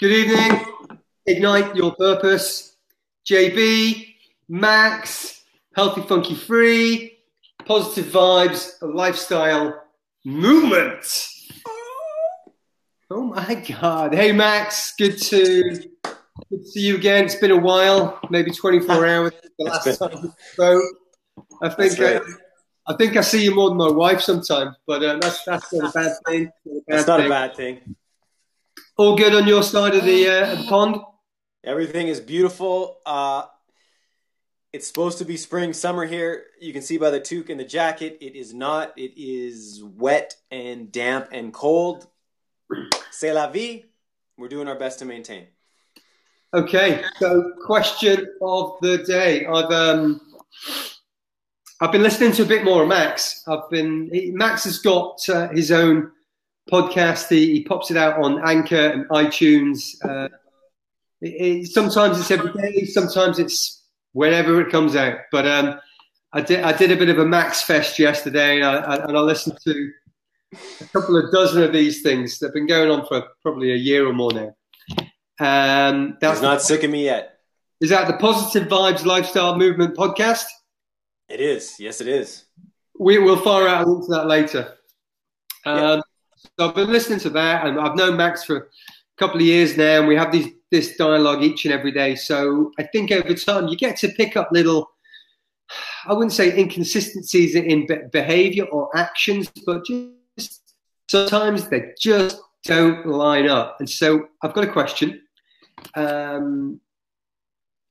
Good evening. Ignite your purpose. JB, Max, Healthy Funky Free, Positive Vibes, Lifestyle Movement. Oh my God. Hey, Max. Good to, good to see you again. It's been a while, maybe 24 hours the last time spoke. I think right. I, I think I see you more than my wife sometimes, but uh, that's that's not a bad thing. That's not a thing. bad thing. All good on your side of the, uh, of the pond. Everything is beautiful. Uh, it's supposed to be spring, summer here. You can see by the toque and the jacket, it is not. It is wet and damp and cold. C'est la vie. We're doing our best to maintain. Okay, so question of the day. I've um, I've been listening to a bit more of Max. I've been he, Max has got uh, his own podcast. He, he pops it out on Anchor and iTunes. Uh, it, it, sometimes it's every day, sometimes it's whenever it comes out. But um, I did I did a bit of a Max fest yesterday, and I, I, and I listened to a couple of dozen of these things that have been going on for probably a year or more now. Um, that's He's not sick of me yet. is that the Positive Vibes Lifestyle Movement podcast? It is. Yes, it is. We will fire out a link to that later. Um, So I've been listening to that, and I've known Max for a couple of years now, and we have these this dialogue each and every day. So I think over time you get to pick up little, I wouldn't say inconsistencies in be- behavior or actions, but just sometimes they just don't line up. And so I've got a question. Um,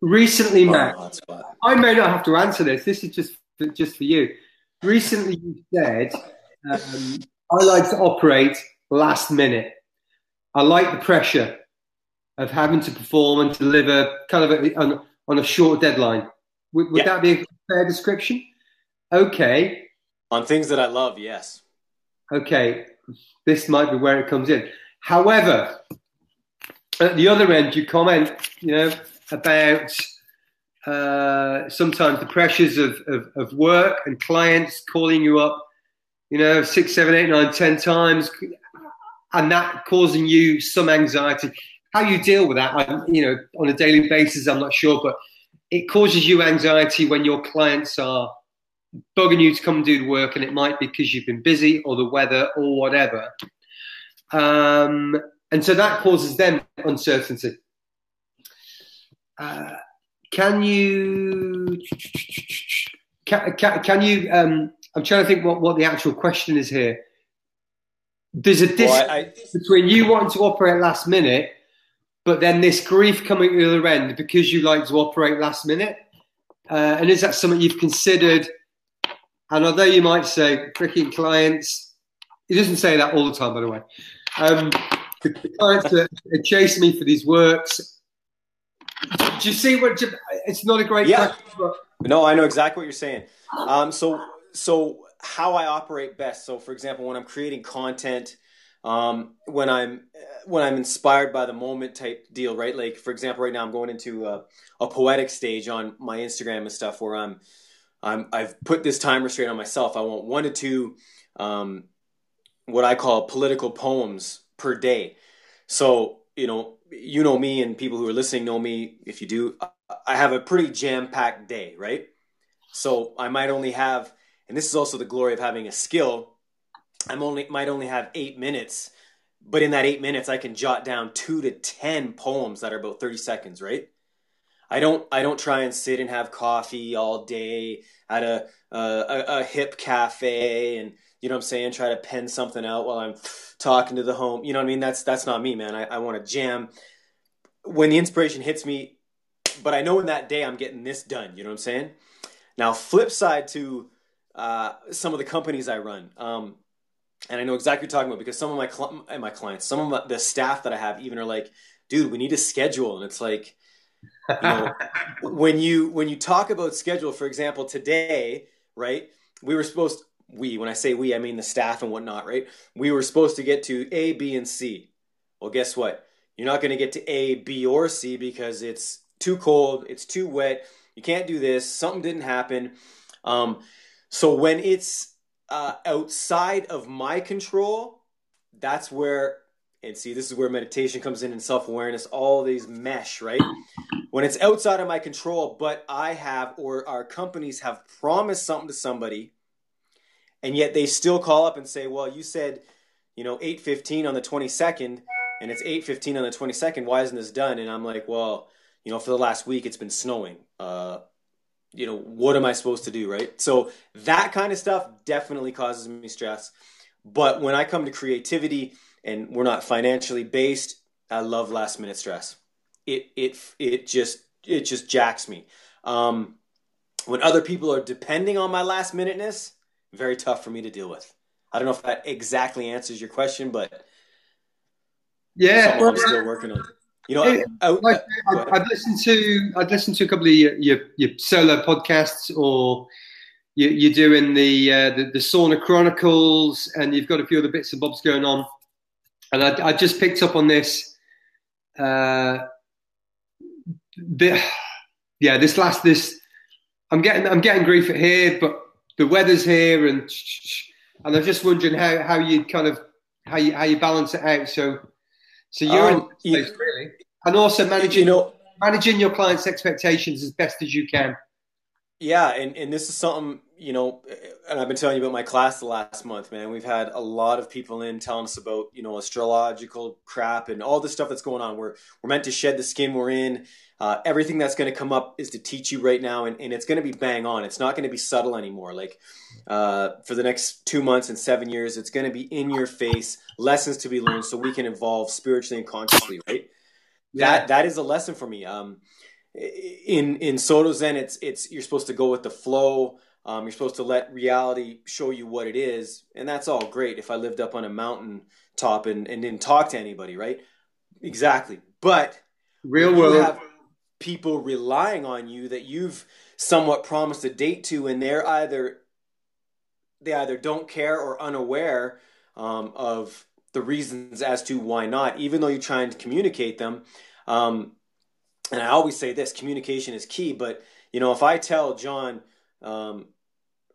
recently, Max. Oh, hotspot. I may not have to answer this. This is just for, just for you. Recently, you said um, I like to operate last minute. I like the pressure of having to perform and deliver kind of a, on, on a short deadline. Would, would Yeah. that be a fair description? Okay, On things that I love, yes. okay. This might be where it comes in. However, at the other end, you comment, you know, about uh, sometimes the pressures of, of, of work and clients calling you up, you know, six, seven, eight, nine, ten times, and that causing you some anxiety. How you deal with that, I, you know, on a daily basis, I'm not sure, but it causes you anxiety when your clients are bugging you to come and do the work, and it might be because you've been busy or the weather or whatever. Um, and so that causes them uncertainty. Uh, can you can, can, can you um, i'm trying to think what, what the actual question is here there's a distance Well, I, I, between you wanting to operate last minute but then this grief coming to the other end because you like to operate last minute uh, and is that something you've considered and although you might say freaking clients he doesn't say that all the time by the way um, the, the clients are, are chasing me for these works do you see what it's not a great Yeah. question but No, I know exactly what you're saying. Um, so, so how I operate best. So, for example, when I'm creating content, um, when I'm when I'm inspired by the moment type deal, right? Like, for example, right now I'm going into a, a poetic stage on my Instagram and stuff where I'm I'm I've put this time restraint on myself. I want one to two um, what I call political poems per day. So, you know, you know me and people who are listening know me. If you do, I have a pretty jam packed day, right? So I might only have, and this is also the glory of having a skill. I'm only might only have eight minutes, but in that eight minutes, I can jot down two to ten poems that are about thirty seconds, right? I don't I don't try and sit and have coffee all day at a a, a, a hip cafe and you know what I'm saying try to pen something out while I'm talking to the home. You know what I mean? That's that's not me, man. I, I want to jam. When the inspiration hits me, but I know in that day I'm getting this done. You know what I'm saying? Now, flip side to uh, some of the companies I run, um, and I know exactly what you're talking about because some of my cl- my clients, some of my, the staff that I have, even are like, "Dude, we need a schedule," and it's like, you know, when you when you talk about schedule, for example, today, right? We were supposed to, we when I say we, I mean the staff and whatnot, right? We were supposed to get to A, B, and C. Well, guess what? You're not going to get to A, B, or C because it's too cold, it's too wet. You can't do this. Something didn't happen. Um, so when it's uh, outside of my control, that's where and see this is where meditation comes in and self-awareness all these mesh right? When it's outside of my control but i have or our companies have promised something to somebody and yet they still call up and say well you said you know 8.15 on the 22nd and it's 8.15 on the 22nd why isn't this done? And i'm like well you know for the last week it's been snowing. Uh, you know what am i supposed to do right? So that kind of stuff definitely causes me stress. But when i come to creativity and we're not financially based i love last minute stress. It it it just it just jacks me. Um, when other people are depending on my last minuteness very tough for me to deal with. I don't know if that exactly answers your question but yeah. i'm still working on you know, I, I, like, I, I'd listened to I'd listened to a couple of your your, your solo podcasts, or you, are doing the, uh, the, the sauna chronicles, and you've got a few other bits and bobs going on. And I, I just picked up on this. Uh, the, yeah, this last this I'm getting I'm getting grief at here, but the weather's here, and and I'm just wondering how how you kind of how you how you balance it out. So so you're um, in place, really, and also managing you know managing your clients' expectations as best as you can. Yeah, and and this is something you know, and I've been telling you about my class the last month, man. We've had a lot of people in telling us about you know astrological crap and all the stuff that's going on. We're we're meant to shed the skin we're in. Uh, everything that's going to come up is to teach you right now, and, and it's going to be bang on. It's not going to be subtle anymore. Like uh, for the next two months and seven years, it's going to be in your face, lessons to be learned, so we can evolve spiritually and consciously. Right? Yeah. That that is a lesson for me. Um, in in Soto Zen, it's it's you're supposed to go with the flow. Um, you're supposed to let reality show you what it is, and that's all great. If I lived up on a mountain top and, and didn't talk to anybody, right? Exactly. But real world people relying on you that you've somewhat promised a date to, and they're either they either don't care or unaware um, of the reasons as to why not, even though you're trying to communicate them. Um, and I always say this: communication is key. But you know, if I tell John um,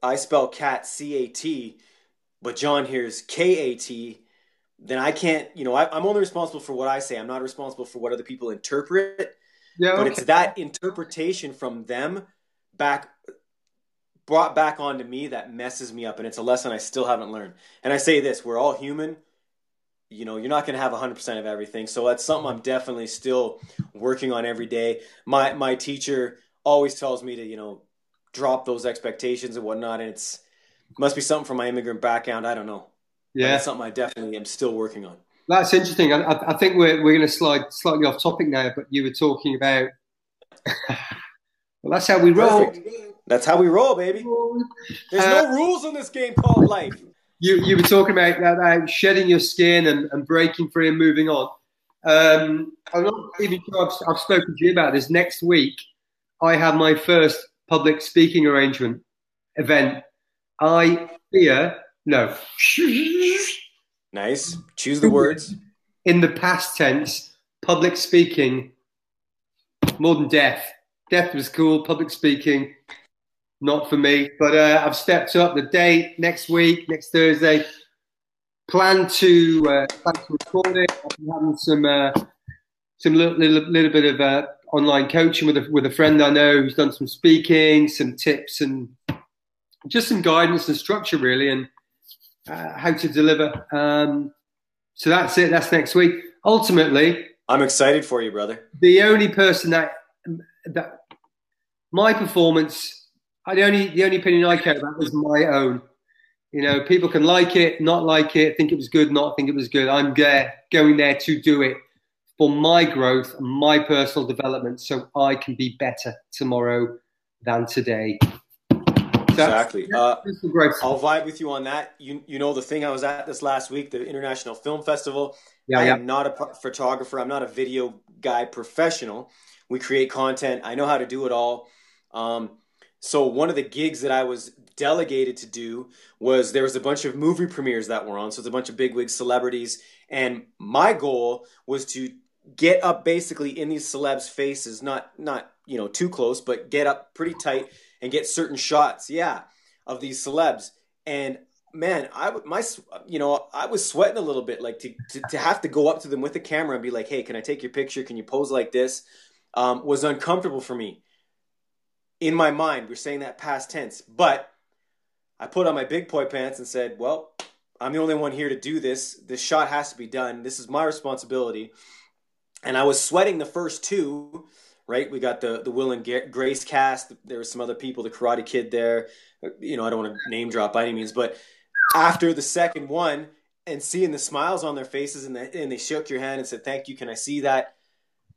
I spell cat C A T, but John hears K A T, then I can't. You know, I, am only responsible for what I say. I'm not responsible for what other people interpret. Yeah, but it's that interpretation from them back brought back onto me that messes me up and it's a lesson I still haven't learned. And I say this, we're all human. You know, you're not going to have 100% of everything. So that's something I'm definitely still working on every day. My my teacher always tells me to, you know, drop those expectations and whatnot and it's must be something from my immigrant background, I don't know. Yeah. That's something I definitely am still working on. That's interesting. I, I think we're, we're going to slide slightly off topic now, but you were talking about. well, that's how we roll. Perfect. That's how we roll, baby. There's uh, no rules in this game called life. You you were talking about, about shedding your skin and, and breaking free and moving on. Um, I'm not even sure I've, I've spoken to you about this. Next week, I have my first public speaking arrangement event. I fear no. Nice. Choose the words. In the past tense, public speaking more than death. Death was cool. Public speaking, not for me. But uh, I've stepped up the date next week, next Thursday. Plan to uh, plan to record it. I'm having some uh, some little, little, little bit of uh, online coaching with a with a friend I know who's done some speaking, some tips, and just some guidance and structure really, and uh, how to deliver. Um, so that's it. That's next week. Ultimately, I'm excited for you, brother. The only person that that my performance, I, the only the only opinion I care about is my own. You know, people can like it, not like it, think it was good, not think it was good. I'm there, going there to do it for my growth my personal development, so I can be better tomorrow than today exactly. Uh, I'll vibe with you on that. You you know the thing I was at this last week, the International Film Festival. Yeah, I yeah. am not a photographer. I'm not a video guy professional. We create content. I know how to do it all. Um, so one of the gigs that I was delegated to do was there was a bunch of movie premieres that were on. So it's a bunch of bigwig celebrities, and my goal was to get up basically in these celebs' faces, not not you know too close, but get up pretty tight and get certain shots, yeah, of these celebs. And man, I my you know I was sweating a little bit, like to, to, to have to go up to them with the camera and be like, hey, can I take your picture? Can you pose like this? Um, was uncomfortable for me. In my mind, we're saying that past tense, but I put on my big boy pants and said, well, I'm the only one here to do this. This shot has to be done. This is my responsibility. And I was sweating the first two, right? We got the the Will and Grace cast. There were some other people, the Karate Kid there. You know, I don't want to name drop by any means, but after the second one and seeing the smiles on their faces and, the, and they shook your hand and said, "Thank you, can I see that?"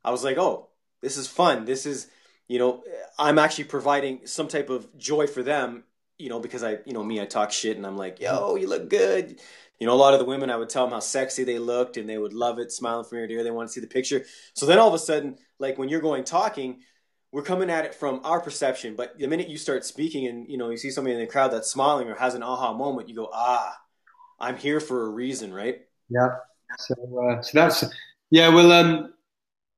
I was like, "Oh, this is fun. This is, you know, I'm actually providing some type of joy for them you know, because I, you know, me, I talk shit and I'm like, yo, you look good. You know, a lot of the women, I would tell them how sexy they looked and they would love it, smiling from ear to ear. They want to see the picture. So then all of a sudden, like when you're going talking, we're coming at it from our perception. But the minute you start speaking and, you know, you see somebody in the crowd that's smiling or has an aha moment, you go, ah, I'm here for a reason, right? Yeah. So, uh, so that's, yeah, well, um,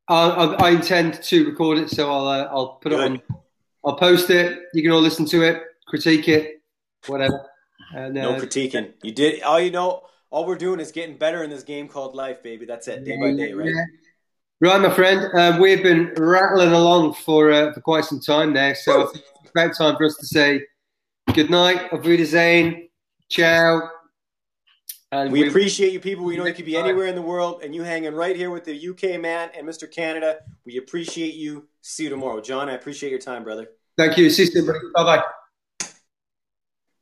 I, I intend to record it, so I'll, uh, I'll put Good. it on, I'll post it. You can all listen to it critique it, whatever. And, uh, no critiquing. You did all you know. All we're doing is getting better in this game called life, baby. That's it, day by day, right? Yeah. Right, my friend. Uh, we've been rattling along for uh, for quite some time there, so it's about time for us to say good night, Wiedersehen, ciao. And we, we appreciate you, people. We know you could be anywhere in the world, and you hanging right here with the UK man and Mr. Canada. We appreciate you. See you tomorrow, John. I appreciate your time, brother. Thank you. See you soon. Bye bye.